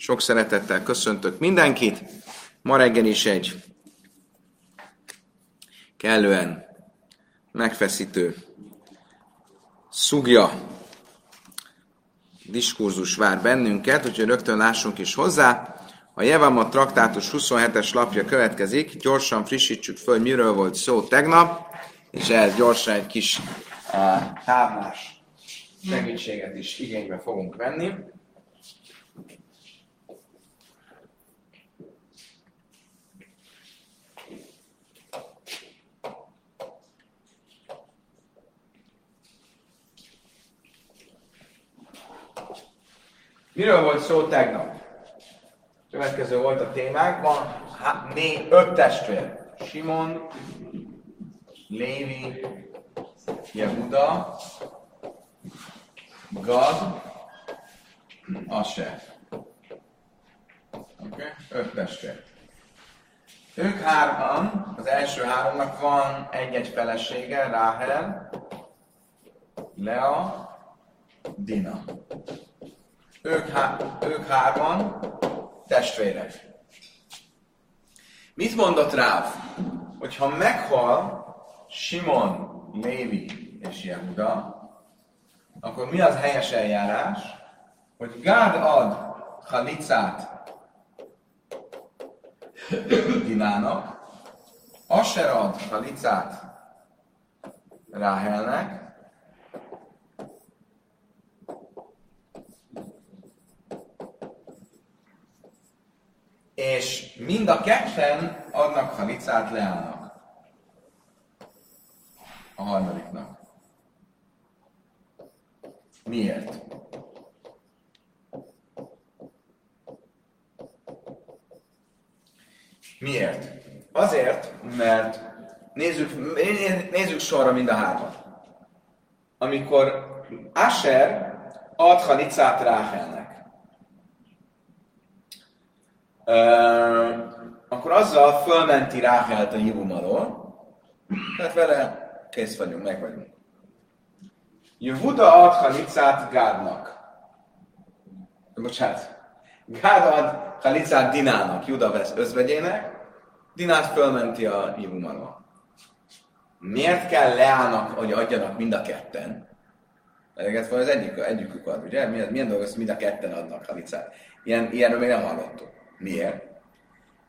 Sok szeretettel köszöntök mindenkit. Ma reggel is egy kellően megfeszítő szugja diskurzus vár bennünket, úgyhogy rögtön lássunk is hozzá. A Jevamot traktátus 27-es lapja következik, gyorsan frissítsük föl, miről volt szó tegnap, és ehhez gyorsan egy kis uh, táblás segítséget is igénybe fogunk venni. Miről volt szó tegnap? Következő volt a témák. Van né, öt testvér. Simon, Lévi, Jehuda, Gad, Asher. Oké? Okay? Öt testvér. Ők hárman, az első háromnak van egy-egy felesége, Ráhel, Lea, Dina. Ők, há- ők hárman testvérek. Mit mondott Ráv? Hogyha meghal Simon, Lévi és Jehuda, akkor mi az helyes eljárás? Hogy Gád ad halicát Dinának, Asher ad halicát Ráhelnek, és mind a ketten adnak halicát Leának. A harmadiknak. Miért? Miért? Azért, mert nézzük, nézzük sorra mind a hármat. Amikor Asher ad halicát Ráhelnek, akkor azzal fölmenti Ráhelt a hívum alól, tehát vele kész vagyunk, meg vagyunk. Jehuda ad halicát Gádnak. Bocsánat. Gád ad halicát Dinának, Juda vesz özvegyének, Dinát fölmenti a hívum alól. Miért kell Leának, hogy adjanak mind a ketten? Eleget van az egyik, egyikük ad, ugye? Milyen, milyen dolgok, mind a ketten adnak halicát? Ilyen, ilyenről még nem hallottuk. Miért?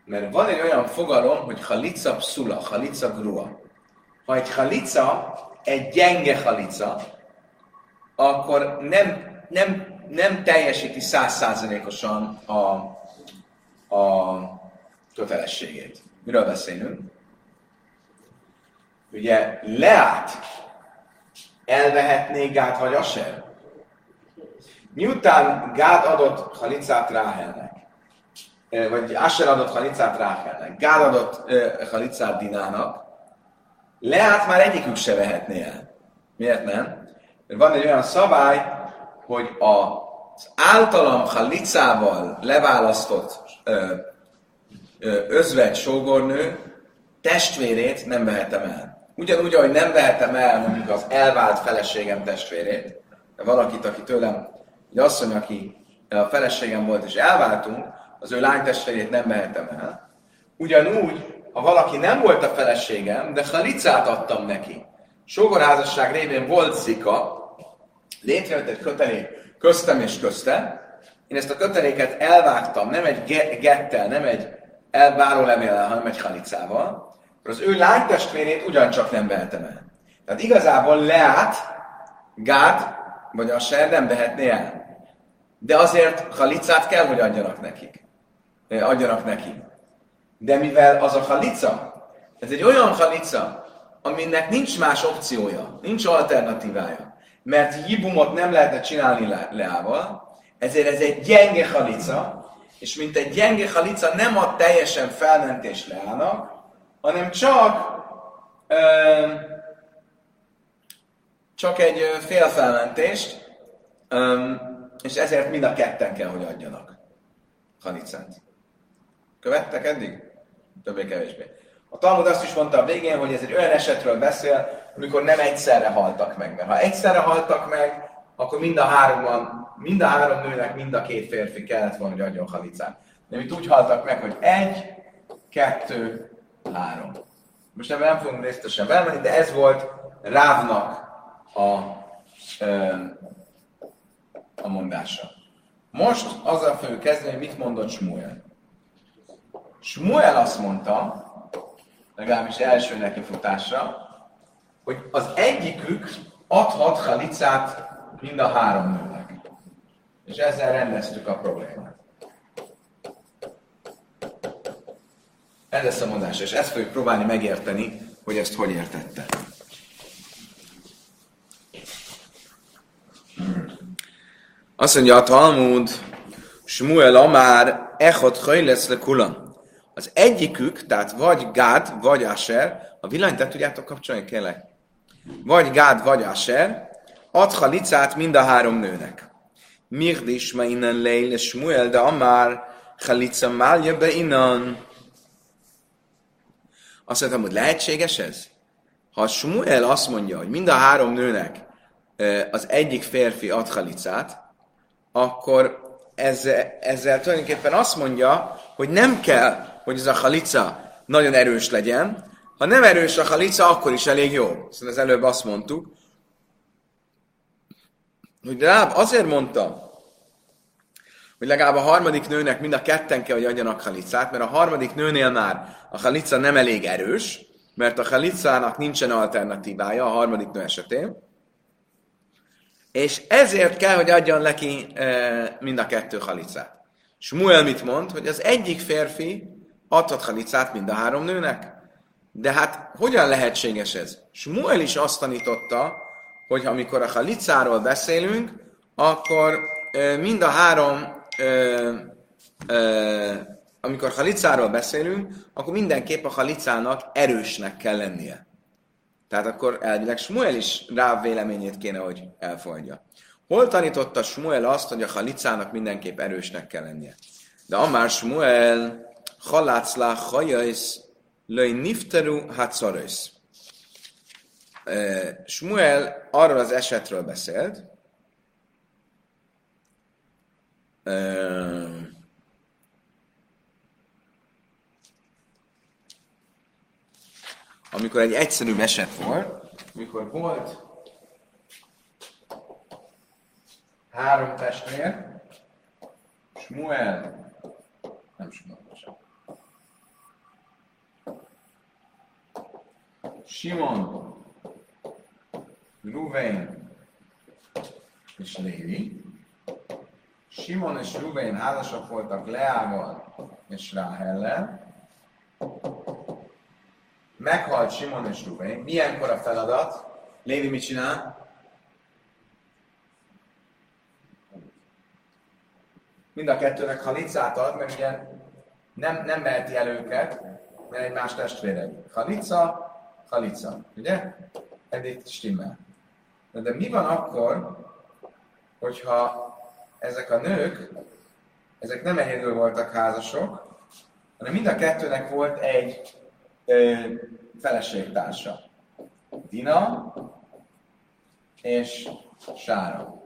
Mert van egy olyan fogalom, hogy halica pszula, halica grua. Ha egy halica egy gyenge halica, akkor nem, nem, nem teljesíti százszázalékosan a, a kötelességét. Miről beszélünk? Ugye Leát elvehetné Gád vagy Aser? Miután Gád adott Halicát Ráhelnek, vagy Asher adott Halicát Ráhelnek, Gád adott Halicát Dinának, Leát már egyikük se vehetné el. Miért nem? Mert van egy olyan szabály, hogy az általam Halicával leválasztott özvegy sógornő testvérét nem vehetem el. Ugyanúgy, ahogy nem vehetem el mondjuk az elvált feleségem testvérét, de valakit, aki tőlem, egy asszony, aki a feleségem volt, és elváltunk, az ő lánytestvérét nem mehetem el. Ugyanúgy, ha valaki nem volt a feleségem, de halicát adtam neki, sógorházasság révén volt zika, létrejött egy kötelék köztem és közte, én ezt a köteléket elvágtam, nem egy gettel, nem egy elváró levéllel, hanem egy halicával, az ő lánytestvérét ugyancsak nem vehetem el. Tehát igazából Leát, Gád, vagy a ser nem vehetné el. De azért halicát kell, hogy adjanak nekik adjanak neki. De mivel az a halica, ez egy olyan halica, aminek nincs más opciója, nincs alternatívája, mert hibumot nem lehetne csinálni le- leával, ezért ez egy gyenge halica, és mint egy gyenge halica nem ad teljesen felmentést leának, hanem csak ö, csak egy fél felmentést, ö, és ezért mind a ketten kell, hogy adjanak halicát. Követtek eddig? Többé-kevésbé. A Talmud azt is mondta a végén, hogy ez egy olyan esetről beszél, amikor nem egyszerre haltak meg. Mert ha egyszerre haltak meg, akkor mind a háromban mind a három nőnek, mind a két férfi kellett volna, hogy adjon halicát. De itt úgy haltak meg, hogy egy, kettő, három. Most ebben nem fogunk részletesen belmenni, de ez volt Rávnak a, a mondása. Most azzal fogjuk kezdeni, hogy mit mondott Smuel. Smuel azt mondta, legalábbis első nekifutásra, hogy az egyikük adhat halicát mind a három nőnek. És ezzel rendeztük a problémát. Ez lesz a mondás, és ezt fogjuk próbálni megérteni, hogy ezt hogy értette. Azt mondja a Talmud, Smuel Amár, Echot lesz le kulan. Az egyikük, tehát vagy Gád, vagy Asher, a villanyt tudjátok kapcsolni, kérlek? Vagy Gád, vagy Asher, ad halicát mind a három nőnek. Mirdis ma innen leil, Smuel, de Amár, halica málja be innen. Azt mondtam, hogy lehetséges ez? Ha Smuel azt mondja, hogy mind a három nőnek az egyik férfi ad halicát, akkor ezzel, ezzel tulajdonképpen azt mondja, hogy nem kell, hogy ez a halica nagyon erős legyen, ha nem erős a halica, akkor is elég jó. Szóval az előbb azt mondtuk, hogy Ráb azért mondta, hogy legalább a harmadik nőnek mind a ketten kell, hogy adjanak halicát, mert a harmadik nőnél már a halica nem elég erős, mert a halicának nincsen alternatívája a harmadik nő esetén, és ezért kell, hogy adjon neki e, mind a kettő halicát. Smuel mit mond? Hogy az egyik férfi adhat halicát mind a három nőnek. De hát hogyan lehetséges ez? Smuel is azt tanította, hogy amikor a halicáról beszélünk, akkor mind a három, amikor halicáról beszélünk, akkor mindenképp a halicának erősnek kell lennie. Tehát akkor elvileg Smuel is rá véleményét kéne, hogy elfogadja. Hol tanította Smuel azt, hogy a halicának mindenképp erősnek kell lennie? De amár Smuel haláclá hajajsz löj nifteru hatszarajsz. Smuel arról az esetről beszélt, amikor egy egyszerű eset volt, amikor volt három testvér, Smuel, nem Smuel, Simon, Ruvain és Lévi. Simon és Ruvain házasak voltak Leával és Ráhellel meghalt Simon és Rubén, milyenkor a feladat? Lévi mit csinál? Mind a kettőnek halicát ad, mert ugye nem, nem meheti el őket, mert egymás testvérek. Halica, halica, ugye? Eddig stimmel. De, de mi van akkor, hogyha ezek a nők, ezek nem egyedül voltak házasok, hanem mind a kettőnek volt egy feleségtársa. Dina és Sára.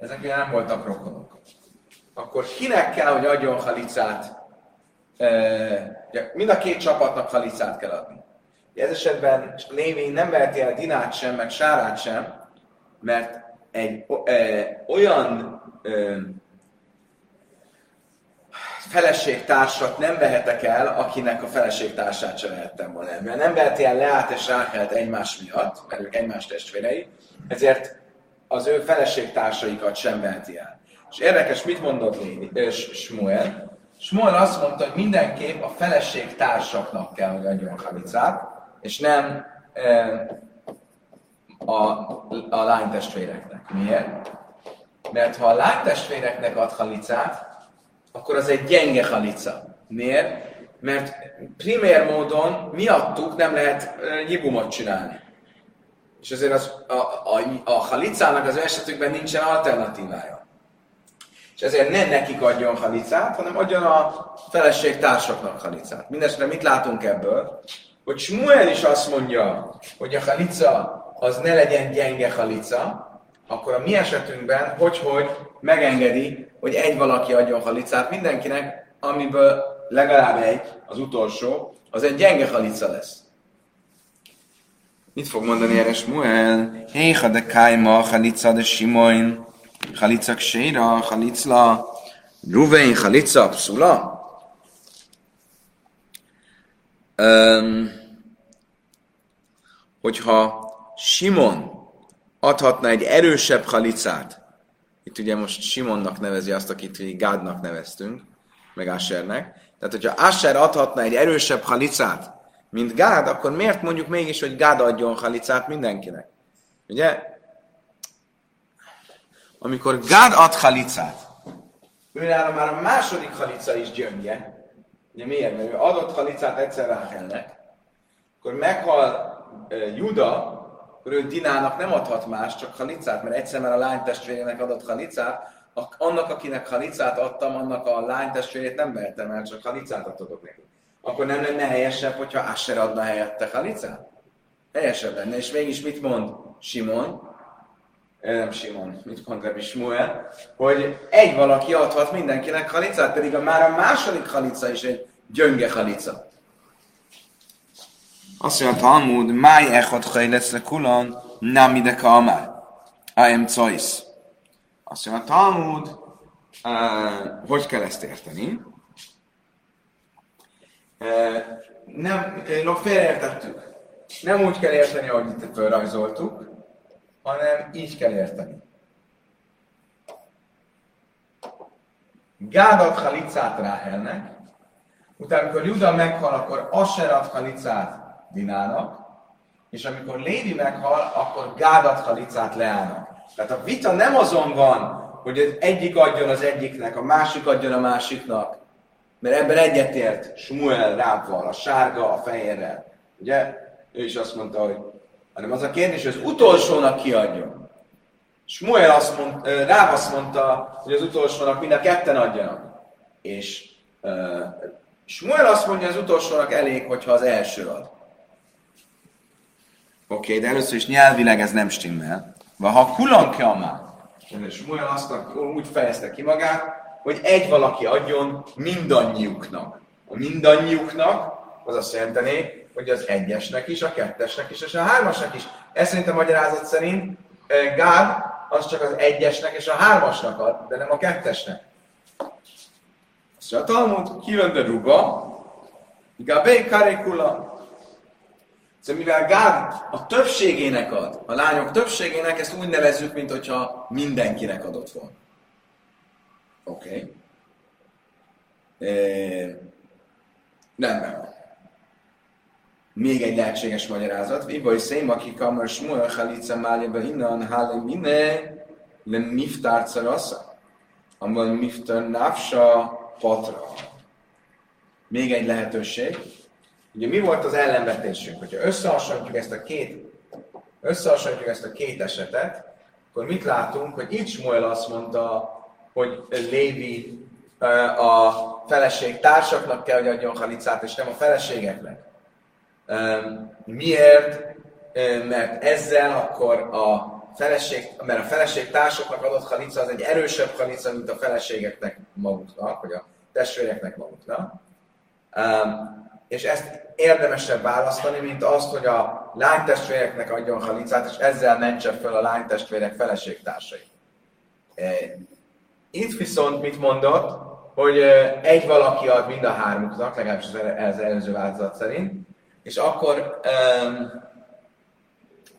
Ezek ugye nem voltak rokonok. Akkor kinek kell, hogy adjon halicát? Mind a két csapatnak halicát kell adni. Ez esetben Lévi nem veheti el Dinát sem, meg Sárát sem, mert egy ö, olyan ö, feleségtársat nem vehetek el, akinek a feleségtársát sem vehettem volna el. Mert nem veheti el Leát és Ráhelt egymás miatt, mert ők egymás testvérei, ezért az ő feleségtársaikat sem veheti el. És érdekes, mit mondott Lévi, Smuel? Smuel azt mondta, hogy mindenképp a feleségtársaknak kell, hogy adjon halicát, és nem a, a lánytestvéreknek. Miért? Mert ha a lánytestvéreknek ad halicát, akkor az egy gyenge halica. Miért? Mert primér módon miattuk nem lehet nyibumot csinálni. És azért az, a, a, a halicának az esetükben nincsen alternatívája. És ezért nem nekik adjon halicát, hanem adjon a feleség társaknak halicát. Mindenesetre mit látunk ebből? Hogy Smuel is azt mondja, hogy a halica az ne legyen gyenge halica, akkor a mi esetünkben, hogy, hogy megengedi, hogy egy valaki adjon halicát mindenkinek, amiből legalább egy, az utolsó, az egy gyenge halica lesz. Mit fog mondani erre Smuel? Héha de kájma, halica de simoin, halica kséra, halicla, ruvein, halica, pszula. Um, hogyha Simon adhatna egy erősebb halicát, itt ugye most Simonnak nevezi azt, akit Gádnak neveztünk, meg Ashernek, tehát hogyha Asher adhatna egy erősebb halicát, mint Gád, akkor miért mondjuk mégis, hogy Gád adjon halicát mindenkinek? Ugye? Amikor Gád ad halicát, őnára már a második halica is gyöngye. Ugye miért? Mert ő adott halicát egyszer Rákelnek, akkor meghal Juda, ő Dinának nem adhat más, csak halicát, mert egyszer már a lány testvérének adott halicát, annak, akinek halicát adtam, annak a lány testvérét nem vehetem el, csak halicát adok neki. Akkor nem lenne helyesebb, hogyha Asher adna helyette halicát? Helyesebb lenne, és mégis mit mond Simon? Nem Simon, mit mond Rabbi Shmuel? Hogy egy valaki adhat mindenkinek halicát, pedig a már a második halica is egy gyönge halica. Azt mondja, Talmud, máj echad lesz le kulan, nem ide kamár. Am choice. Azt mondja, Talmud, uh, hogy kell ezt érteni? Uh, nem, no, félreértettük. Nem úgy kell érteni, ahogy itt felrajzoltuk, hanem így kell érteni. Gád ad halicát Ráhelnek, utána, amikor Juda meghal, akkor Asher ad halicát Dinának, és amikor Lévi meghal, akkor Gád ad halicát Leának. Tehát a vita nem azon van, hogy az egyik adjon az egyiknek, a másik adjon a másiknak, mert ebben egyetért Smuel Rábval, a sárga a fehérrel. Ugye? Ő is azt mondta, hogy hanem az a kérdés, hogy az utolsónak kiadjon. Smuel azt mondta, Ráb azt mondta, hogy az utolsónak mind a ketten adjanak. És uh, Smuel azt mondja, hogy az utolsónak elég, hogyha az első ad. Oké, okay, de először is nyelvileg ez nem stimmel. Vagy ha kulanke a már, és Muel azt úgy fejezte ki magát, hogy egy valaki adjon mindannyiuknak. A mindannyiuknak az azt jelenteni, hogy az egyesnek is, a kettesnek is, és a hármasnak is. Ez szerint a magyarázat szerint Gád az csak az egyesnek és a hármasnak ad, de nem a kettesnek. Azt a Talmud, kivende ruba, Gabé karikula, Szóval mivel Gád a többségének ad, a lányok többségének, ezt úgy nevezzük, mint hogyha mindenkinek adott volna. Oké. Okay. E, rendben. Még egy lehetséges magyarázat. Vibai szém, aki kamar smuel halica málébe innen, hálem inne, le miftár carasza. Amal miftar nafsa patra. Még egy lehetőség Ugye mi volt az ellenvetésünk? Hogyha összehasonlítjuk ezt a két, összehasonlítjuk ezt a két esetet, akkor mit látunk, hogy itt Smuel azt mondta, hogy Lévi a feleség társaknak kell, hogy adjon halicát, és nem a feleségeknek. Miért? Mert ezzel akkor a feleség, mert a feleség társaknak adott halica az egy erősebb halica, mint a feleségeknek maguknak, vagy a testvéreknek maguknak és ezt érdemesebb választani, mint azt, hogy a lánytestvéreknek adjon halicát, és ezzel mentse fel a lánytestvérek feleségtársai. E, itt viszont mit mondott, hogy egy valaki ad mind a hármuknak, legalábbis az előző változat szerint, és akkor um,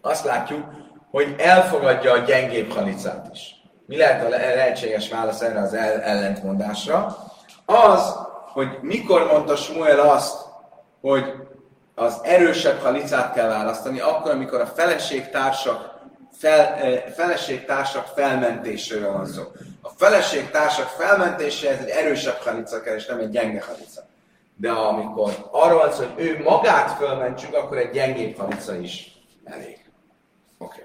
azt látjuk, hogy elfogadja a gyengébb halicát is. Mi lehet a lehetséges válasz erre az ellentmondásra? Az, hogy mikor mondta Smuel azt, hogy az erősebb halicát kell választani, akkor, amikor a feleségtársak, fel, feleségtársak felmentésről van szó. A feleségtársak felmentése ez egy erősebb halica kell, és nem egy gyenge halica. De amikor arról van szó, hogy ő magát fölmentsük, akkor egy gyengébb halica is elég. Oké. Okay.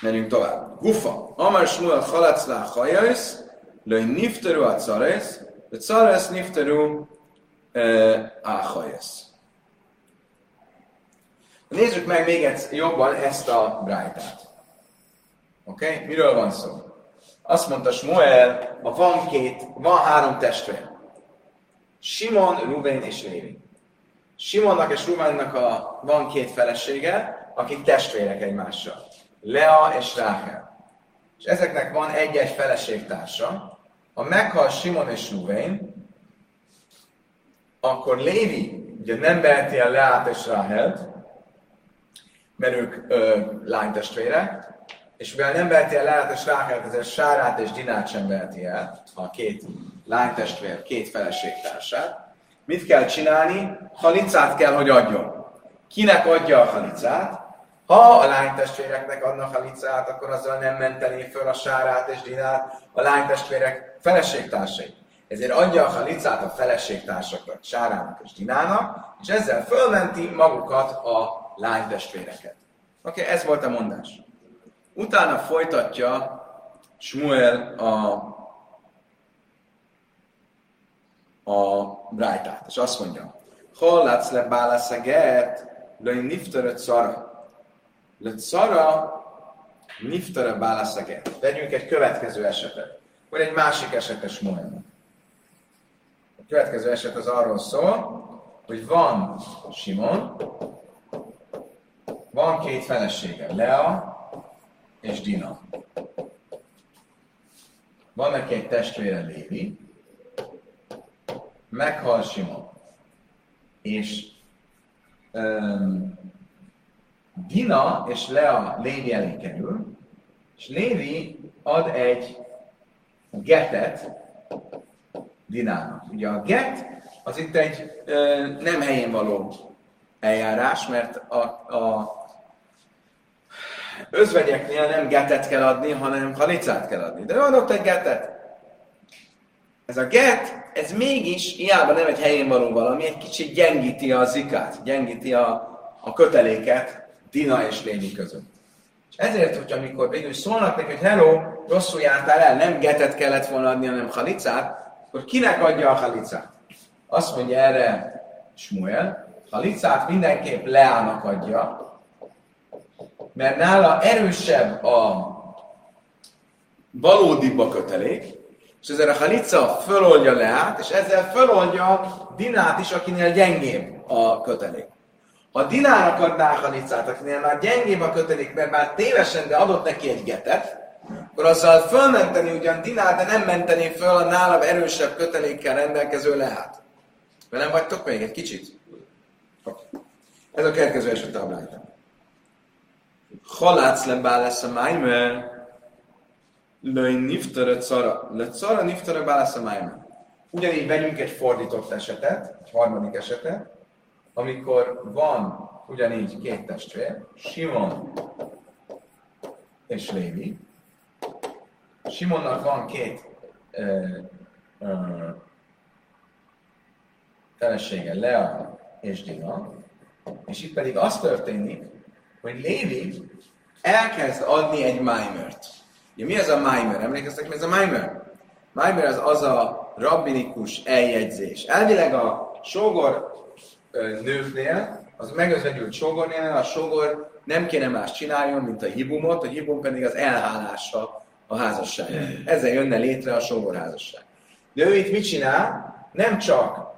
Menjünk tovább. Gufa. Amar Shmuel halaclá hajajsz, löj nifteru a carajsz, de carajsz nifteru Áhajesz. Nézzük meg még egy jobban ezt a brájtát. Oké? Okay? Miről van szó? Azt mondta Smuel, a van két, van három testvér. Simon, Ruben és Lévi. Simonnak és Rubennak a, van két felesége, akik testvérek egymással. Lea és Ráhel. És ezeknek van egy-egy feleségtársa. Ha meghal Simon és Ruben, akkor Lévi ugye nem veheti el Leát és Ráhelt, mert ők ö, lánytestvérek, és mivel nem veheti el Leát és Ráhelt, ezért Sárát és Dinát sem veheti el, a két lánytestvér, két feleségtársát. Mit kell csinálni? Halicát kell, hogy adjon. Kinek adja a halicát? Ha a lánytestvéreknek adnak halicát, akkor azzal nem menteni föl a Sárát és Dinát, a lánytestvérek feleségtársai. Ezért adja a halicát a feleségtársaknak, Sárának és Dinának, és ezzel fölmenti magukat a lánytestvéreket. Oké, okay, ez volt a mondás. Utána folytatja Smuel a, a Brájtát, és azt mondja, hol látsz le bálaszeget, löj nifteröt szara. Le szara niftere bálaszeget. Vegyünk egy következő esetet, vagy egy másik esetes Smuelnek. Következő eset az arról szól, hogy van Simon, van két felesége, Lea és Dina. Van neki egy testvére Lévi, meghal Simon. És um, Dina és Lea Lévi elé kerül, és Lévi ad egy getet Dinának. Ugye a get az itt egy ö, nem helyén való eljárás, mert a, a özvegyeknél nem getet kell adni, hanem halicát kell adni. De adott egy getet. Ez a get, ez mégis, hiába nem egy helyén való valami, egy kicsit gyengíti a zikát, gyengíti a, a köteléket Dina és Léni között. És ezért, hogy amikor végül szólnak neki, hogy hello, rosszul jártál el, nem getet kellett volna adni, hanem halicát, akkor kinek adja a halicát? Azt mondja erre Smuel, halicát mindenképp Leának adja, mert nála erősebb a valódi kötelék, és ezzel a halica föloldja Leát, és ezzel föloldja Dinát is, akinél gyengébb a kötelék. Ha Dinának adná a halicát, akinél már gyengébb a kötelék, mert már tévesen, de adott neki egy getet, akkor azzal fölmenteni ugyan Dinát, de nem menteni föl a nála erősebb kötelékkel rendelkező Leát. Velem vagytok még egy kicsit? Ez a következő eset táblájában. Halátsz le lesz a májmer, löj niftere cara, le cara niftere lesz a májmer. Ugyanígy vegyünk egy fordított esetet, egy harmadik esetet, amikor van ugyanígy két testvér, Simon és Lévi. Simonnak van két ö, ö, felesége, Lea és Dina, és itt pedig az történik, hogy Lévi elkezd adni egy Maimert. Ugye mi ez a Maimer? Emlékeztek, mi ez a Maimer? Maimer az az a rabbinikus eljegyzés. Elvileg a sógor nőknél, az megözvegyült sógornél, a sógor nem kéne más csináljon, mint a hibumot, a hibum pedig az elhálása a házasság. Ezzel jönne létre a sógorházasság. De ő itt mit csinál? Nem csak,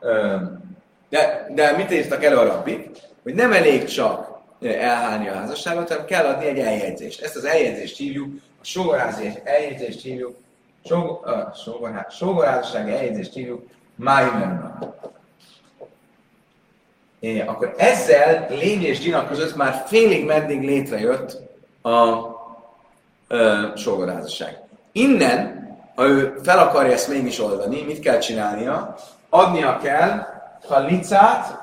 de, de mit írtak elő a rabbik? Hogy nem elég csak elhálni a házasságot, hanem kell adni egy eljegyzést. Ezt az eljegyzést hívjuk, a sógorházi eljegyzést hívjuk, sógorházassági eljegyzést hívjuk Maimernak. Akkor ezzel Lény és Gina között már félig meddig létrejött a sógorházasság. Innen, ha ő fel akarja ezt mégis oldani, mit kell csinálnia? Adnia kell a licát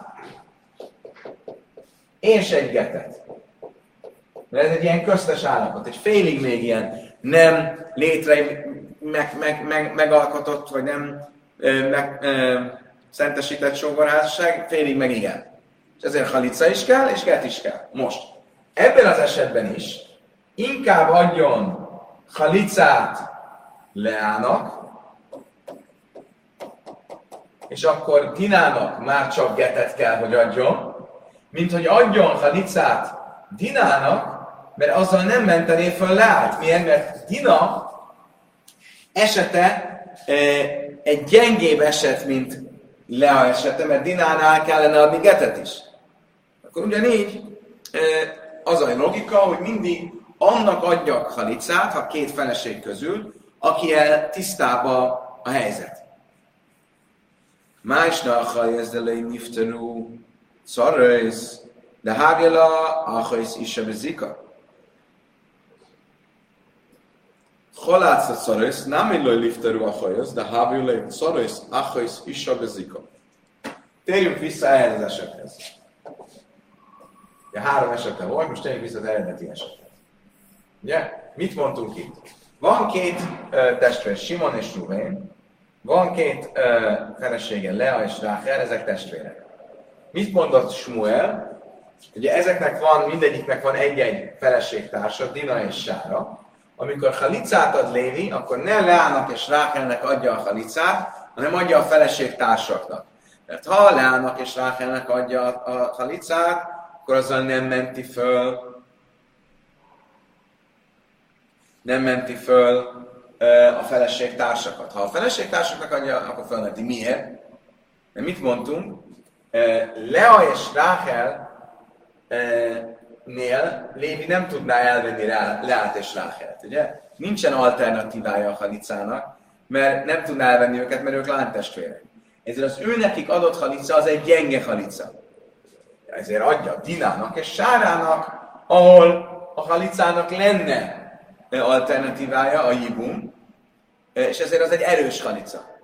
és egy getet. Mert ez egy ilyen köztes állapot, egy félig még ilyen nem létre meg, meg, meg, megalkotott, vagy nem meg, ö, szentesített sógorházasság, félig meg igen. És ezért halica is kell, és get is kell. Most, ebben az esetben is inkább adjon halicát Leának, és akkor Tinának már csak getet kell, hogy adjon, mint hogy adjon halicát Dinának, mert azzal nem mentené föl Leát. Miért? Mert Dina esete e, egy gyengébb eset, mint Lea esete, mert Dinánál kellene adni getet is. Akkor ugyanígy e, az a logika, hogy mindig annak adjak halicát, ha két feleség közül, aki el tisztába a helyzet. Másnach a jezdelei niftanú szarrősz, de hárjala achajsz is a bezika. Cholátsz a szarrősz, nem illaj lifterú achajsz, de hárjala szarrősz achajsz is a bezika. Térjünk vissza ehhez az esethez. Ja, három esete volt, most térjünk vissza az eredeti esethez. Ugye? Mit mondtunk itt? Van két uh, testvér, Simon és Ruvén, van két uh, felesége, Lea és Ráhel, ezek testvérek. Mit mondott Smuel? Ugye ezeknek van, mindegyiknek van egy-egy feleségtársa, Dina és Sára. Amikor halicát ad Lévi, akkor ne Leának és Ráhelnek adja a halicát, hanem adja a feleségtársaknak. Mert ha Leának és Ráhelnek adja a halicát, akkor azzal nem menti föl, nem menti föl a feleség társakat. Ha a feleség társaknak adja, akkor fölmenti. Miért? Mert mit mondtunk? Lea és Ráhel nél Lévi nem tudná elvenni Leát és Ráhelt, ugye? Nincsen alternatívája a halicának, mert nem tudná elvenni őket, mert ők lánytestvérek. Ezért az ő nekik adott halica az egy gyenge halica. Ezért adja Dinának és Sárának, ahol a halicának lenne alternatívája, a jibum, és ezért az egy erős halica.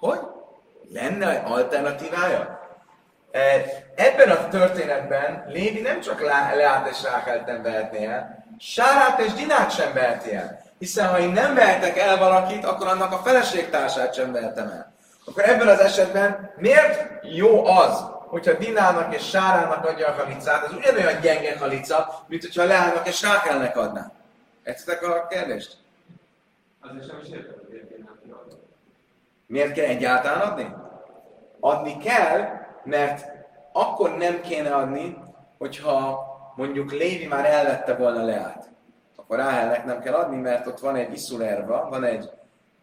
Hogy? Lenne alternatívája? Ebben a történetben Lévi nem csak Leát és Rákelt nem vehetné el, Sárát és Dinát sem veheti el. Hiszen ha én nem vehetek el valakit, akkor annak a feleségtársát sem vehetem el. Akkor ebben az esetben miért jó az, hogyha Dinának és Sárának adja a halicát, ez ugyanolyan gyenge halica, mint hogyha Leának és Rákelnek adná. Értitek a kérdést? Azért sem is értem, hogy miért kéne adni. Miért kell egyáltalán adni? Adni kell, mert akkor nem kéne adni, hogyha mondjuk Lévi már elvette volna Leát. Akkor Ráhelnek nem kell adni, mert ott van egy iszulerva, van egy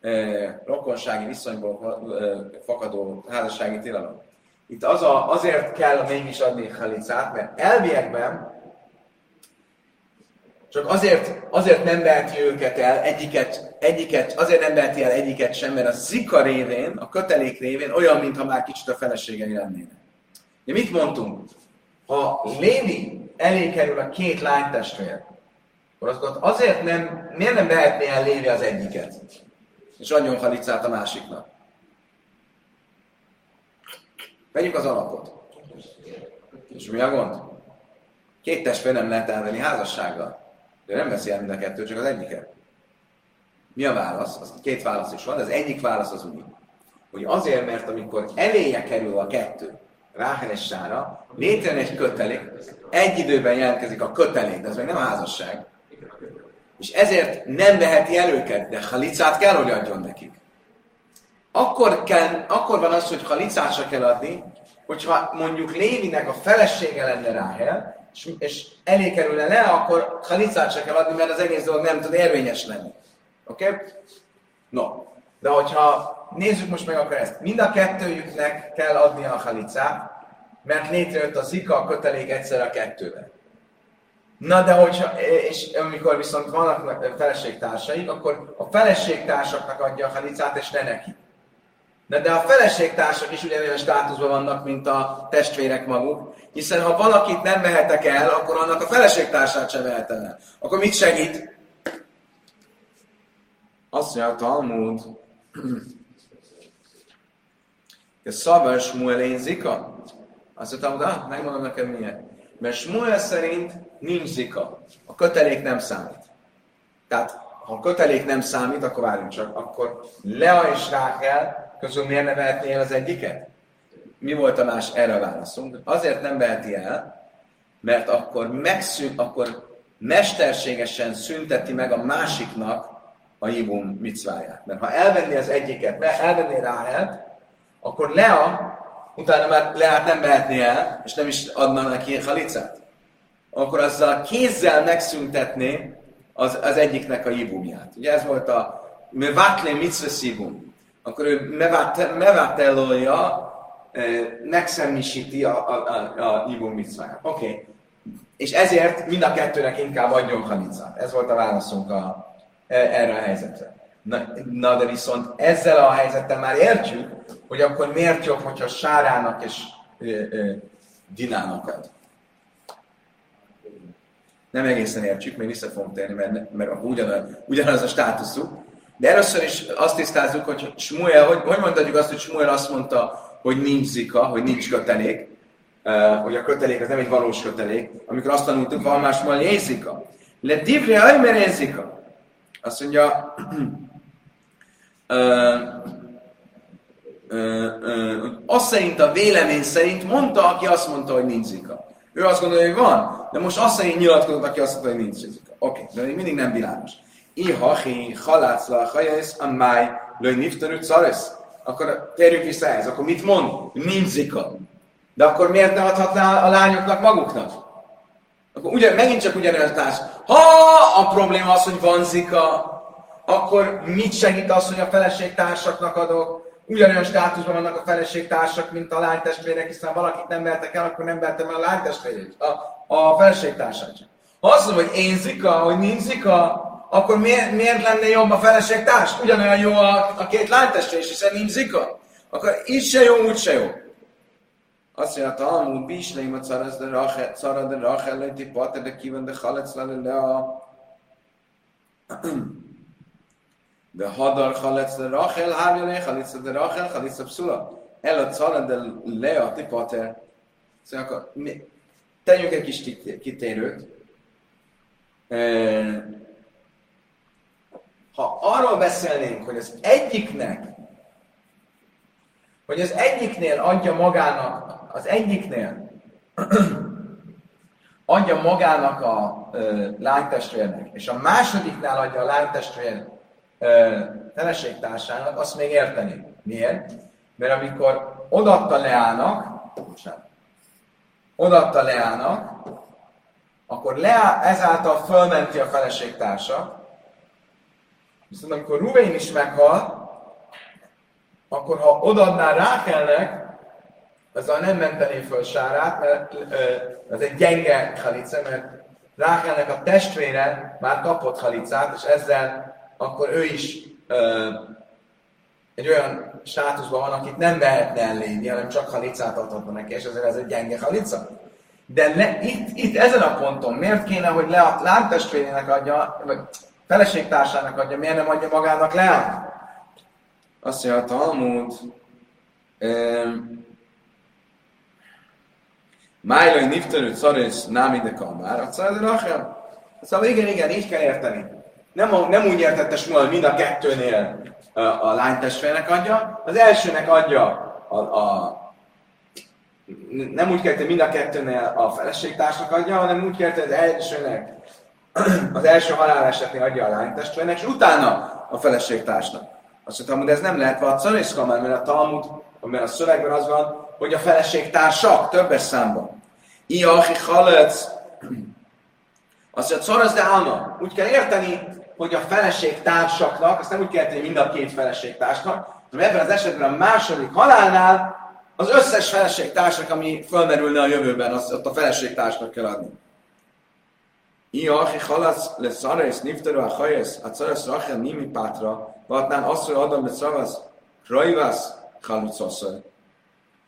e, rokonsági viszonyból e, fakadó házassági tilalom. Itt az a, azért kell mégis adni halicát, mert elviekben csak azért, azért nem veheti őket el, egyiket, egyiket, azért nem veheti el egyiket sem, mert a zika révén, a kötelék révén olyan, mintha már kicsit a feleségei lennének. De mit mondtunk? Ha Lévi elé kerül a két lánytestvér, akkor azt azért nem, miért nem vehetné el Lévi az egyiket? És adjon halicát a másiknak. Vegyük az alapot. És mi a gond? Két testvér nem lehet elvenni házassággal. De nem veszi el mind a kettő, csak az egyiket. Mi a válasz? Az két válasz is van, de az egyik válasz az úgy, hogy azért, mert amikor eléje kerül a kettő, Ráhel és Sára, létrejön egy kötelék, egy időben jelentkezik a kötelék, de ez még nem a házasság. És ezért nem veheti el őket, de halicát kell, hogy adjon nekik. Akkor, kell, akkor van az, hogy halicát se kell adni, hogyha mondjuk Lévinek a felesége lenne Ráhel, és, és elé kerülne le, akkor halicát se kell adni, mert az egész dolog nem tud érvényes lenni. Oké? Okay? No. De hogyha nézzük most meg akkor ezt. Mind a kettőjüknek kell adni a halicát, mert létrejött a zika, a kötelék egyszer a kettővel. Na de hogyha, és amikor viszont vannak feleségtársaik, akkor a feleségtársaknak adja a halicát, és ne neki. De, de a feleségtársak is ugyanolyan státuszban vannak, mint a testvérek maguk, hiszen ha valakit nem mehetek el, akkor annak a feleségtársát sem vehetem el. Akkor mit segít? Azt mondja a Talmud, hogy Szavar Smuel zika. Azt mondta, hogy ah, megmondom neked miért. Mert Smuel szerint nincs zika. A kötelék nem számít. Tehát, ha a kötelék nem számít, akkor várjunk csak, akkor Lea és Rákel közül miért ne vehetné el az egyiket? Mi volt a más erre a válaszunk? Azért nem veheti el, mert akkor megszűn, akkor mesterségesen szünteti meg a másiknak a hibum micváját. Mert ha elvenni az egyiket, elvenni Ráhelt, akkor Lea, utána már Leát nem vehetné el, és nem is adna neki halicát. akkor azzal kézzel megszüntetné az, az egyiknek a ibumját. Ugye ez volt a mevatle mitzvah szívum. Akkor ő mevatelolja, megsemmisíti a, a, a, a ibum. Oké. Okay. És ezért mind a kettőnek inkább adjon halicát. Ez volt a válaszunk a, e, erre a helyzetre. Na, na, de viszont ezzel a helyzettel már értjük, hogy akkor miért jobb, hogyha sárának és ö, ö, dinának ad. Nem egészen értjük, még vissza fogunk térni, mert, mert ugyanaz, ugyanaz a státuszuk. De először is azt tisztázzuk, hogy Smuel, hogy, hogy mondhatjuk azt, hogy Smuel azt mondta, hogy nincs zika, hogy nincs kötelék, uh, hogy a kötelék az nem egy valós kötelék, amikor azt tanultuk, van más van jézika. Le divre ajmer jézika. Azt mondja, uh, uh, uh, azt szerint a vélemény szerint mondta, aki azt mondta, hogy nincs zika. Ő azt gondolja, hogy van, de most azt szerint nyilatkozott, aki azt mondta, hogy nincs zika. Oké, okay, de még mindig nem világos. Ihachi halácla hajász, amály löj niftarű szaresz. Akkor térjünk vissza ehhez. Akkor mit mond? Nincs zika. De akkor miért ne adhatná a lányoknak maguknak? Akkor ugye, megint csak ugyanaz társ. Ha a probléma az, hogy van zika, akkor mit segít az, hogy a feleségtársaknak adok? Ugyanolyan státuszban vannak a feleségtársak, mint a lánytestvérek, hiszen valakit nem vertek el, akkor nem vertem el a lánytestvérét, a, a feleségtársak. Ha azt mondom, hogy én zika, hogy nincs zika, akkor miért, miért lenne jobb a feleségtárs? Ugyanolyan jó a, a két lánytestvér, hiszen nincs zika. Akkor így se jó, úgy se jó. Azt mondja, Talmud, Bisleim a Cara de Rachel, Lenti Pater, de Kiven de Chalec le a de Hadar Chalec de Rachel, Hávja le Chalec de Rachel, Chalec de Psula. El a Cara de Lea, ti Pater. Szóval akkor tegyünk egy kis kitérőt. Ha arról beszélnénk, hogy az egyiknek, hogy az egyiknél adja magának az egyiknél adja magának a ö, lánytestvérnek, és a másodiknál adja a lánytestvér feleségtársának, azt még érteni. Miért? Mert amikor odatta Leának, odatta Leának, akkor Leá ezáltal fölmenti a feleségtársa, viszont amikor Ruvén is meghal, akkor ha odaadná Rákelnek, azzal nem mentené föl Sárát, mert ez egy gyenge halice, mert Rákelnek a testvére már kapott halicát, és ezzel akkor ő is ö, egy olyan státuszban van, akit nem vehetne elléni, hanem csak halicát adhatna neki, és ezért ez egy gyenge halica. De le, itt, itt, ezen a ponton miért kéne, hogy le a lántestvérének adja, vagy feleségtársának adja, miért nem adja magának le? Azt mondja a Talmud, Májlai nifterő szarész námi de kamár, a. Szóval igen, igen, így kell érteni. Nem, a, nem úgy értette Smuel, mind a kettőnél a, a lány testvérnek adja, az elsőnek adja a, a nem úgy kell, hogy mind a kettőnél a feleségtársnak adja, hanem úgy kell, hogy az elsőnek, az első halálesetnél adja a lánytestvérnek, és utána a feleségtársnak. Azt mondtam, hogy ez nem lehet vatszor és kamar, mert a Talmud, mert a szövegben az van, hogy a feleségtársak többes számban. Iachi halec, azt mondja, szoroz de álma. Úgy kell érteni, hogy a feleségtársaknak, azt nem úgy kell érteni, mind a két feleségtársnak, hanem ebben az esetben a második halálnál az összes feleségtársnak, ami fölmerülne a jövőben, azt ott a feleségtársnak kell adni. Iachi halac le szarész, niftaru a hajesz, a szarész rachel nimi pátra, vatnán hogy adom le szavasz, rajvász, halucoszor.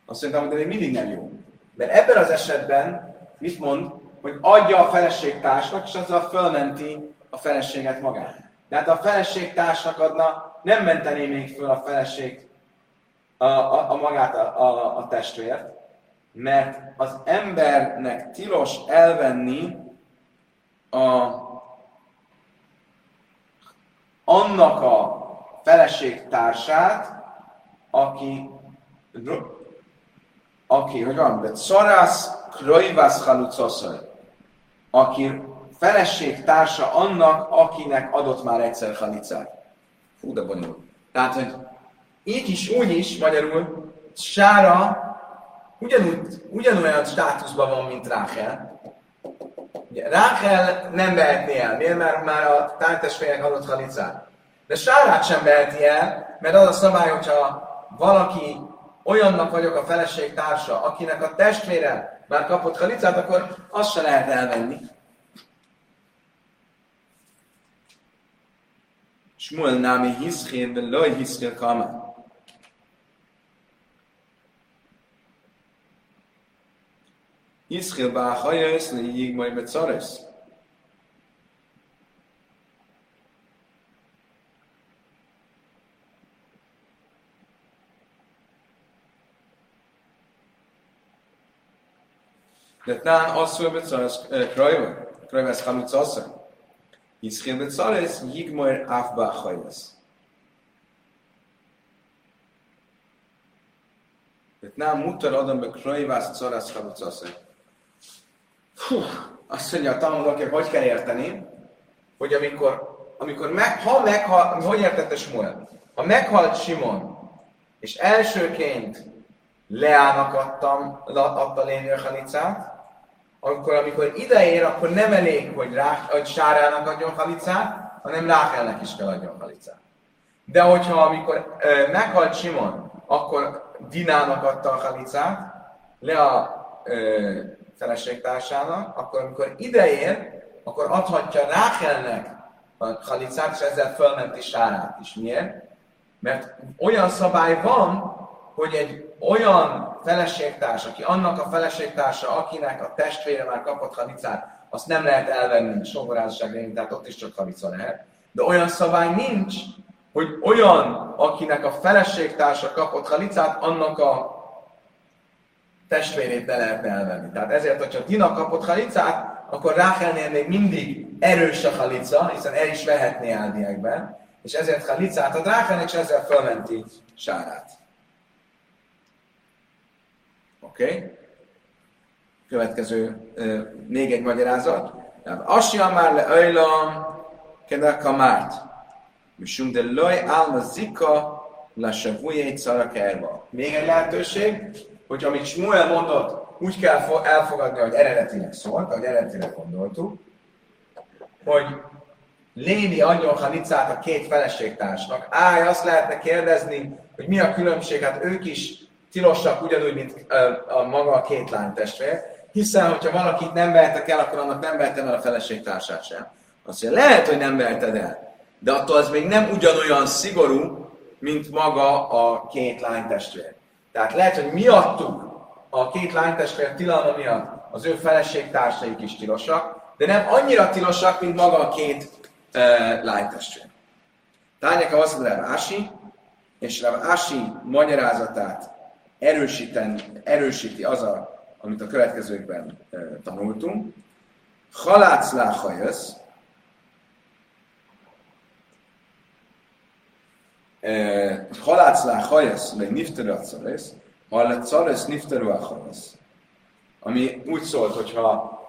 Azt mondtam, hogy még mindig nem jó. Mert ebben az esetben mit mond, hogy adja a feleségtársnak, és azzal fölmenti a feleséget magát. Tehát a feleségtársnak adna, nem mentené még föl a feleség a, a, a magát a, a, a testvért, mert az embernek tilos elvenni a, annak a feleségtársát, aki aki, hogy van, de szarász krojvász halucoszaj, aki feleség társa annak, akinek adott már egyszer halicát. Fú, de bonyolult. Tehát, hogy így is, úgy is, magyarul, Sára ugyanúgy, ugyanolyan státuszban van, mint Ráhel, Rákel nem vehetné el. Miért? Mert már a tánytestvérek adott halicát. De Sárát sem veheti el, mert az a szabály, hogyha valaki olyannak vagyok a feleség társa, akinek a testvére már kapott halicát, akkor azt se lehet elvenni. Shmuel námi hiszkél, de loj hiszkél kamán. Yischil ba'achayes le'yigmai metzares. Netnán asszul betzares uh, krajva, krajva ez haluc asszul. Yischil betzares yigmai af ba'achayes. Netnán mutar adam be krajva az tzares haluc asszul. Hú, azt mondja a tanulnak, hogy hogy kell érteni, hogy amikor, amikor meg, ha meghal, hogy értette Samuel? Ha meghalt Simon, és elsőként Leának adtam, adta Léni Halicát, akkor amikor ideér, akkor nem elég, hogy, rá, hogy Sárának adjon halicát, hanem Rákelnek is kell adjon halicát. De hogyha amikor ö, meghalt Simon, akkor Dinának adta a halicát, Lea ö, feleségtársának, akkor amikor ideér, akkor adhatja Rákelnek a halicát, és ezzel fölmenti Sárát is. Miért? Mert olyan szabály van, hogy egy olyan feleségtárs, aki annak a feleségtársa, akinek a testvére már kapott halicát, azt nem lehet elvenni songorázasság révén, tehát ott is csak halica lehet. De olyan szabály nincs, hogy olyan, akinek a feleségtársa kapott halicát, annak a testvérét ne lehetne elvenni. Tehát ezért, hogyha Dina kapott halicát, akkor Ráhelnél még mindig erős a halica, hiszen el is vehetné elviekben, és ezért halicát ad Ráhelnek, és ezzel fölmenti Sárát. Oké? Okay? Következő, még egy magyarázat. Asja már le öjlam, kedek a márt. Misunk de loj álma zika, la szarakerva. Még egy lehetőség, hogy amit Smuel mondott, úgy kell elfogadni, hogy eredetileg szólt, ahogy eredetileg gondoltuk, hogy Léni adjon Hanicát a két feleségtársnak. Áj, azt lehetne kérdezni, hogy mi a különbség, hát ők is tilosak ugyanúgy, mint a, a maga a két lány testvér, hiszen, hogyha valakit nem vehetek el, akkor annak nem vehetem el a feleségtársát sem. Azt mondja, lehet, hogy nem veheted el, de attól az még nem ugyanolyan szigorú, mint maga a két lány testvér. Tehát lehet, hogy miattuk a két lánytestvér tilalma miatt az ő feleségtársaik is tilosak, de nem annyira tilosak, mint maga a két e, lánytestvér. Tányeka azt mondja, Ási, és Ási magyarázatát erősíten, erősíti az, a, amit a következőkben e, tanultunk. Halác láhajösz, halác láhajösz, vagy nifterő a carész, halác carész nifterő a Ami úgy szólt, hogyha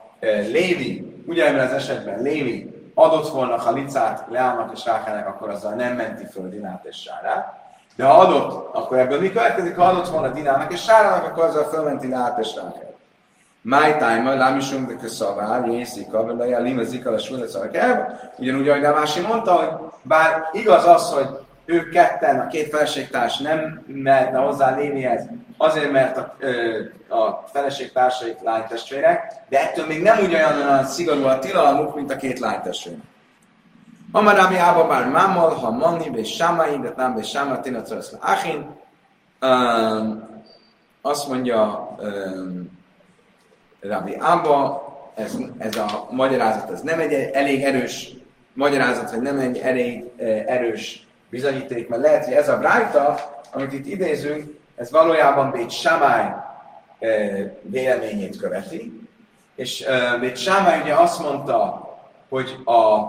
Lévi, ugyanebben az esetben Lévi adott volna halicát Leának és Rákának, akkor azzal nem menti föl Dinát és Sárát. De ha adott, akkor ebből mi következik? Ha adott volna Dinának és Sárának, akkor azzal fölmenti Leát és Rákát. My time, lámisunk de köszavár, jészik, a lima zika, a súlyra kell. Ugyanúgy, ahogy Damási mondta, hogy bár igaz az, hogy ők ketten, a két feleségtárs nem mehetne hozzá Lénihez, azért, mert a, a feleségtársaik lánytestvérek, de ettől még nem ugyanolyan olyan szigorú a tilalmuk, mint a két lánytestvérek. Amarabi Ába bár Mámmal, ha Manni, és Sámai, de nem és Sámai, Tina Achin. Azt mondja Rabbi Ába, ez, ez a magyarázat, ez nem egy elég erős magyarázat, vagy nem egy elég erős bizonyíték, mert lehet, hogy ez a brájta, amit itt idézünk, ez valójában Bét Samály véleményét követi, és Bét Samály ugye azt mondta, hogy a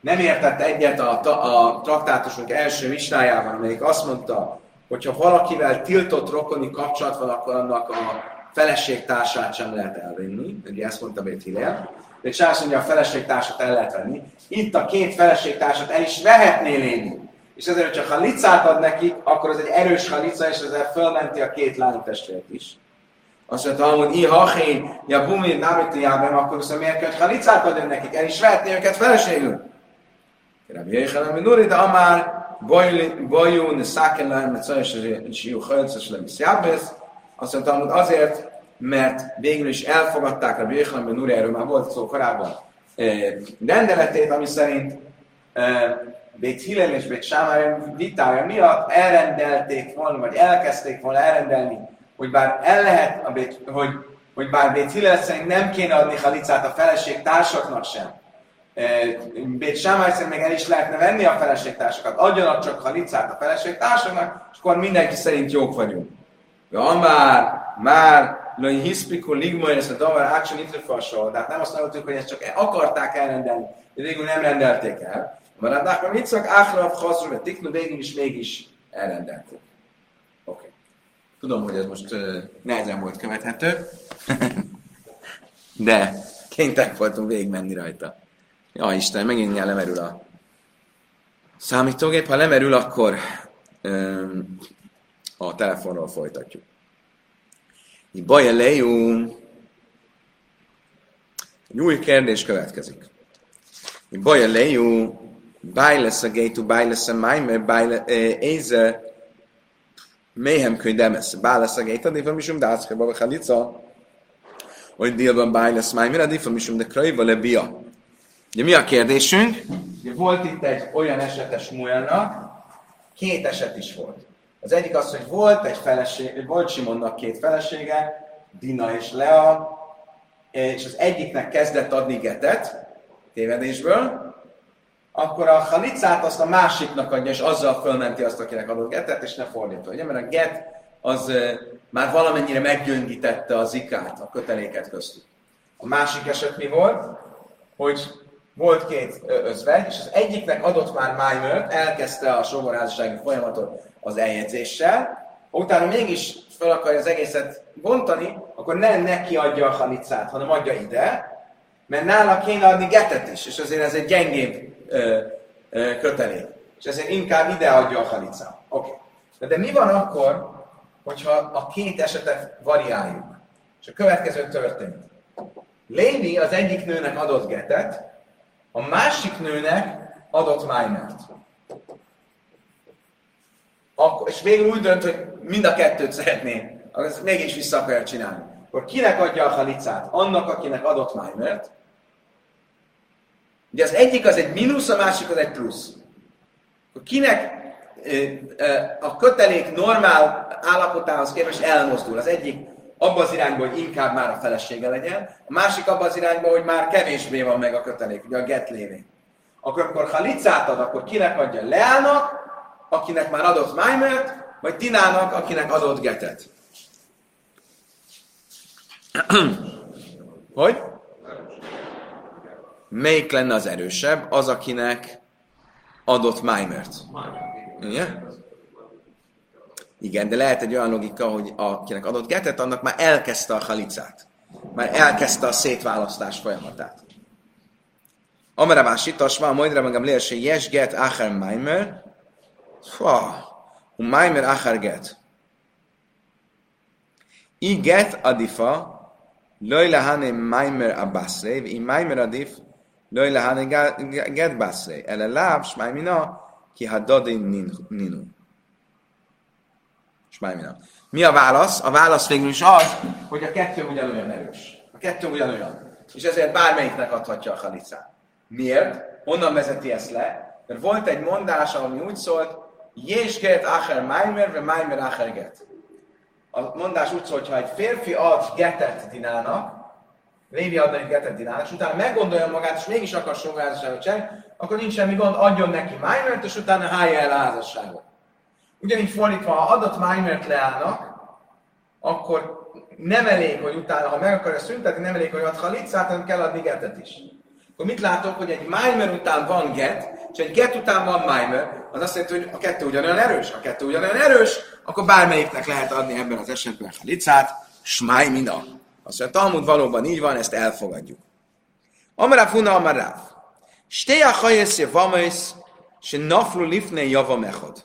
nem értett egyet a, a traktátusunk első mistájában, amelyik azt mondta, hogy ha valakivel tiltott rokoni kapcsolat van, akkor annak a feleségtársát sem lehet elvenni. Ugye ezt mondta Bét Hillel. De Sász mondja, a feleségtársat el lehet venni. Itt a két feleségtársat el is vehetné léni. És ezért, hogyha halicát ad nekik, akkor az egy erős halica, és ezzel fölmenti a két lánytestvért is. Azt mondta, hogy i hachi, ja bumi, námitiában, akkor azt miért kell halicát adni nekik? El is vehetni őket feleségül. Rabbi Yechanan ben Nuri, de amár ne száken lehem, mert szóval is jó hajlcos le, miszjábesz. Azt mondta, hogy azért, mert végül is elfogadták Rabbi Yechanan ben Nuri, erről már volt szó korábban, rendeletét, ami szerint Bét Hillel és Bét Sámár vitája miatt elrendelték volna, vagy elkezdték volna elrendelni, hogy bár el lehet, a Bét, hogy, hogy bár Bét Hillel szerint nem kéne adni halicát a feleség társaknak sem, Bét Sámár szerint meg el is lehetne venni a feleségtársakat, adjanak csak halicát a feleségtársaknak, és akkor mindenki szerint jók vagyunk. Ja, már, már, Lőny hiszpikul ligma, ezt a davar átsen itt tehát nem azt mondtuk, hogy ezt csak akarták elrendelni, de végül nem rendelték el. Maradnak, mit szak Áhrav Haszra, mert Tiknu végül is mégis elrendelték. Oké. Okay. Tudom, hogy ez most uh, nehezen volt követhető, de kénytek voltunk végigmenni rajta. Ja, Isten, megint lemerül a számítógép. Ha lemerül, akkor um, a telefonról folytatjuk. Baja lejú. Egy új kérdés következik. Baja lejú. Bájlesz a gétú, bájlesz a májmer, éze méhem könydemes. Bájlesz a gétú, de van de azt kell halica, hogy délben bájlesz májmer, de van misum de krajva le bia. Ugye mi a kérdésünk? Ugye volt itt egy olyan esetes múlnak, két eset is volt. Az egyik az, hogy volt egy feleség, volt Simonnak két felesége, Dina és Lea, és az egyiknek kezdett adni getet, tévedésből, akkor a halicát azt a másiknak adja, és azzal fölmenti azt, akinek adott getet, és ne fordítva. Ugye? Mert a get az már valamennyire meggyöngítette az ikát, a köteléket köztük. A másik eset mi volt? Hogy volt két özvegy, és az egyiknek adott már májmört, elkezdte a soborházassági folyamatot az eljegyzéssel, utána mégis fel akarja az egészet bontani, akkor nem neki adja a halicát, hanem adja ide, mert nála kéne adni getet is, és azért ez egy gyengébb ö, ö, kötelék. És ezért inkább ide adja a halicát. Oké. Okay. De, mi van akkor, hogyha a két esetet variáljuk? És a következő történik. Lévi az egyik nőnek adott getet, a másik nőnek adott májmert. Akkor, és végül úgy dönt, hogy mind a kettőt szeretné, akkor mégis vissza akarja csinálni. Akkor kinek adja a halicát? Annak, akinek adott májmert, Ugye az egyik az egy mínusz, a másik az egy plusz. Akkor kinek a kötelék normál állapotához képest elmozdul. Az egyik abba az irányba, hogy inkább már a felesége legyen, a másik abba az irányba, hogy már kevésbé van meg a kötelék, ugye a get lévén. Akkor, ha licát ad, akkor kinek adja Leának, akinek már adott Májmert, vagy Dinának, akinek adott getet. hogy? Melyik lenne az erősebb? Az, akinek adott Maimert. Igen? Igen, de lehet egy olyan logika, hogy akinek adott getet, annak már elkezdte a halicát. Már elkezdte a szétválasztás folyamatát. Amarabás itas van, majdra magam lése yes get acher maimer. Fa, maimer acher get. I get adifa, loj lehane maimer abasre, i maimer adif, Lőj le háni gedbászré. Ele láb, smáj ki ha dadin ninu. Smáj. Mi a válasz? A válasz végül is az, hogy a kettő ugyanolyan erős. A kettő ugyanolyan. És ezért bármelyiknek adhatja a halicát. Miért? Honnan vezeti ezt le? Mert volt egy mondása, ami úgy szólt, Jésget Acher Maimer, vagy Maimer Acher Get. A mondás úgy szól, hogy ha egy férfi ad getet Dinának, Lévi egy getet dinának, és utána meggondolja magát, és mégis akar sok házasságot csinálni, akkor nincs semmi gond, adjon neki májmert, és utána hájja el a házasságot. Ugyanígy fordítva, ha adott májmert leállnak, akkor nem elég, hogy utána, ha meg akarja szüntetni, nem elég, hogy ad halicát, hanem kell adni getet is. Akkor mit látok, hogy egy májmer után van get, és egy get után van májmer, az azt jelenti, hogy a kettő ugyanolyan erős. A kettő ugyanolyan erős, akkor bármelyiknek lehet adni ebben az esetben halicát, smáj mina. Azt mondja, Talmud valóban így van, ezt elfogadjuk. Amara funa amaráv. Sté a hajesz vamész, se naflu lifne java mechod.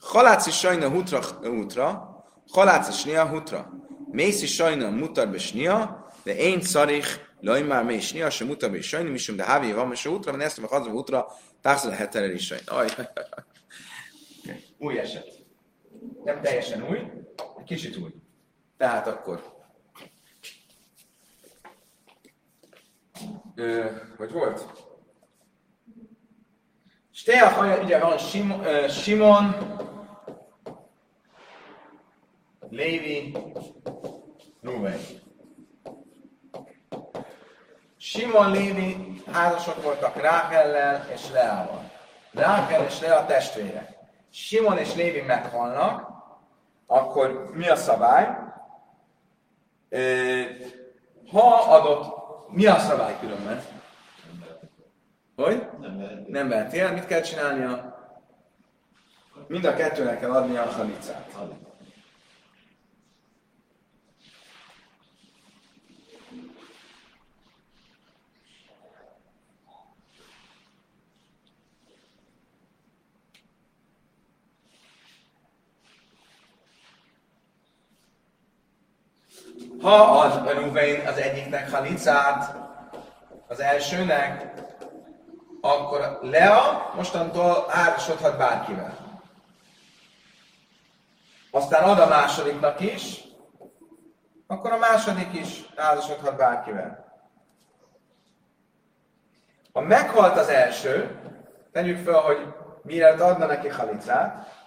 Haláci sajna hutra, hutra, Haláca snia hutra. Mész is sajna mutar be snia, de én szarich laj már mély snia, se mutar be sajna, misum de hávi van, se útra, mert ezt a hazva útra, táxol a is sajna. Aj, új eset. Nem teljesen új, kicsit új. Tehát akkor Ö, hogy volt? Stea ugye van Simon, Simon Lévi, Ruven. Simon Lévi házasok voltak Ráhellel és Leával. Ráhel és Lea testvére. Simon és Lévi meghalnak, akkor mi a szabály? Ha adott, mi a szabály különben? Hogy? Nem veheti el. Mit kell csinálnia? Mind a kettőnek kell adnia a halicát. Ha ad Ruvain az egyiknek halicát, az elsőnek, akkor Lea mostantól házasodhat bárkivel. Aztán ad a másodiknak is, akkor a második is házasodhat bárkivel. Ha meghalt az első, tegyük fel, hogy mire adna neki halicát,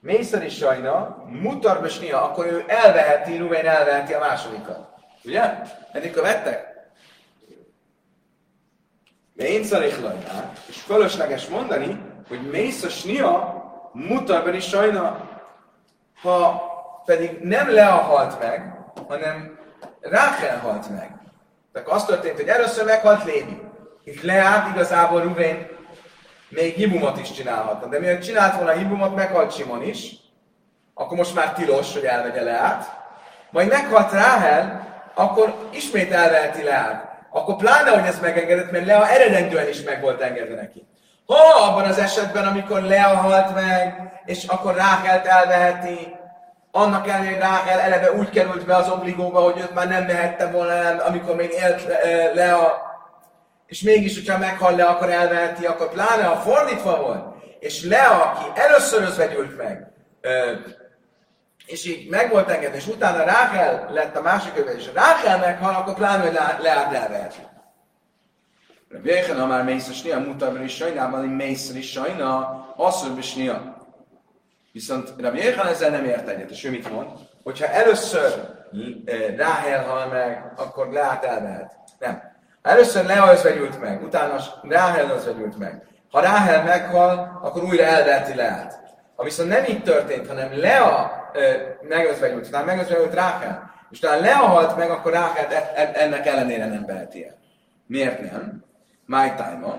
Mészer is sajna, mutar besnia, akkor ő elveheti, Ruben elveheti a másodikat. Ugye? Eddig követtek? De én szariklajnál, és fölösleges mondani, hogy mész a snia, mutar is sajna, ha pedig nem Lea halt meg, hanem Rákel halt meg. Tehát az történt, hogy először meghalt Lévi. Itt Leát igazából Ruvén még hibumot is csinálhatna. De miért csinált volna hibumot, meghalt Simon is, akkor most már tilos, hogy elvegye Leát. Majd meghalt Ráhel, akkor ismét elveheti Leát. Akkor pláne, hogy ez megengedett, mert Lea eredendően is meg volt engedve neki. Ha abban az esetben, amikor Lea halt meg, és akkor Ráhelt elveheti, annak ellenére, hogy Ráhel eleve úgy került be az obligóba, hogy őt már nem mehette volna el, amikor még élt Lea, és mégis, hogyha meghal le, akkor elveheti, akkor pláne, ha fordítva volt, és le, aki először özvegyült meg, és így meg volt engedve, és utána Ráhel lett a másik öve, és Ráhel meghal, akkor pláne, hogy Leát elveheti. Rabbi már mész a snia, mutatban is sajnában, hogy mész is sajna, asszor is snia. Viszont Rabbi ezzel nem ért egyet, és ő mit mond? Hogyha először Ráhel hal meg, akkor Leát elvehet. Nem. Először Lea özvegyült meg, utána Ráhel özvegyült meg. Ha Ráhel meghal, akkor újra elveheti Leát. Ha viszont nem így történt, hanem Lea megözvegyült, utána megözvegyült Ráhel, és utána Lea halt meg, akkor Ráhel e, e, ennek ellenére nem veheti el. Miért nem? My time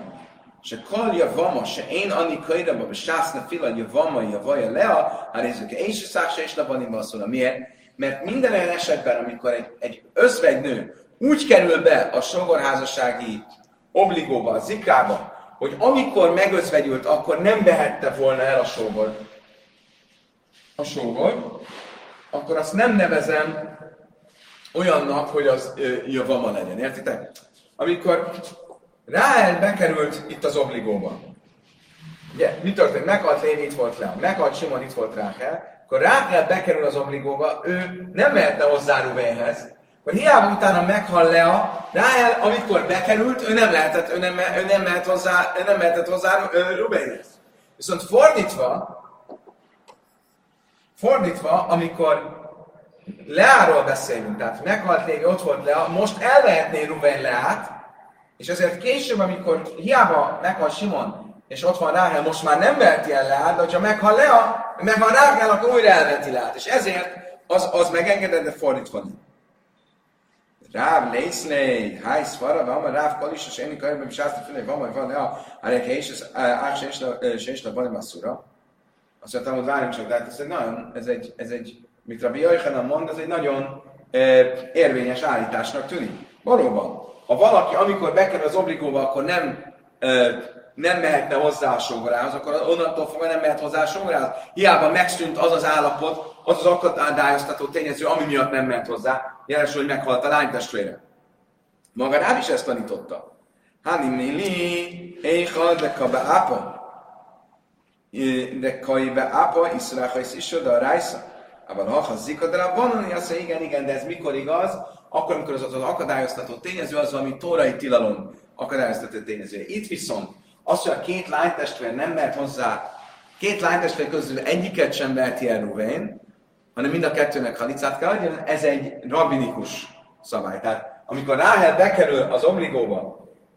Se kalja vama, se én anni kairaba, be sászna fila, vama, vaja lea, hát nézzük, én se szák se szóla. Miért? Mert minden olyan esetben, amikor egy, egy özvegynő úgy kerül be a sogorházassági obligóba, a zikába, hogy amikor megözvegyült, akkor nem vehette volna el a sógor. A sógor, akkor azt nem nevezem olyannak, hogy az javama legyen. Értitek? Amikor Ráel bekerült itt az obligóba. Ugye, mi történt? Meghalt Lévi, itt volt le. Meghalt Simon, itt volt Ráhel. Akkor Ráhel bekerül az obligóba, ő nem mehetne hozzá Rubenhez, hogy hiába utána meghal Lea, Ráhel, amikor bekerült, ő nem lehetett, ő nem, ő nem mehet hozzá, ő nem mehetett hozzá Rubenhez. Viszont fordítva, fordítva, amikor Leáról beszélünk, tehát meghalt Lévi, ott volt Lea, most elvehetné Ruben Leát, és ezért később, amikor hiába meghal Simon, és ott van Ráhel, most már nem veheti el Leát, de hogyha meghal Lea, meghal Ráhel, akkor újra elveheti Leát. És ezért az, az megengedett, de fordítva nem. Ráv Lészlé, Háj Szvara, Vama, Ráv Kalis, és én kajban is azt fele, Vama, van, Lea, Arek és Ák Sésla, Bani Masszura. Azt mondtam, hogy várjunk csak, de hát ez egy nagyon, ez egy, ez egy, mit Rabbi Jöjjhanan mond, ez egy nagyon érvényes állításnak tűnik. Valóban, ha valaki, amikor bekerül az obligóba, akkor nem ö, nem mehetne hozzá a sógorához, akkor onnantól fogva nem mehet hozzá a sógorához. Hiába megszűnt az az állapot, az az akadályoztató tényező, ami miatt nem mehet hozzá, jelesül, hogy meghalt a lány testvére. Maga rá is ezt tanította. Hani mili, éha, de kabe apa. De kaibe apa, iszráha is is a rájsza. Abban ha zika, de van, azt mondja, igen, igen, de ez mikor igaz? Akkor, amikor az, az akadályoztató tényező az, ami tórai tilalom akadályoztató tényező. Itt viszont az, hogy a két lánytestvér nem mert hozzá, két lánytestvér közül egyiket sem veheti el Ruvén, hanem mind a kettőnek halicát kell adjon, ez egy rabinikus szabály. Tehát amikor Ráhel bekerül az obligóba,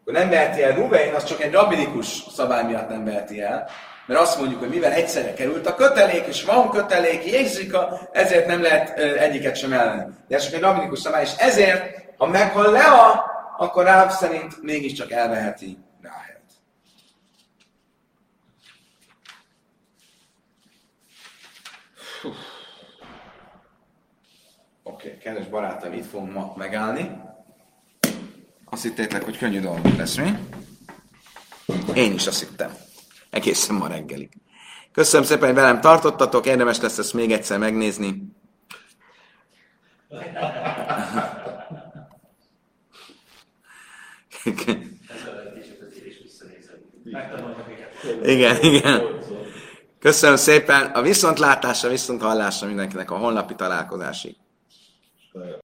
akkor nem veheti el Ruvén, az csak egy rabinikus szabály miatt nem veheti el, mert azt mondjuk, hogy mivel egyszerre került a kötelék, és van kötelék, jegyzika, ezért nem lehet egyiket sem ellenni. De ez csak egy rabinikus szabály, és ezért, ha meghal Lea, akkor Ráv szerint mégiscsak elveheti Ráhelt. Oké, okay, kedves barátom, itt fogunk ma megállni. Azt hittétek, hogy könnyű dolgok lesz, mi? Én is azt hittem. Egészen ma reggelig. Köszönöm szépen, hogy velem tartottatok, érdemes lesz ezt még egyszer megnézni. igen, igen. Köszönöm szépen a viszontlátásra, viszont hallásra mindenkinek a honlapi találkozásig. Yeah.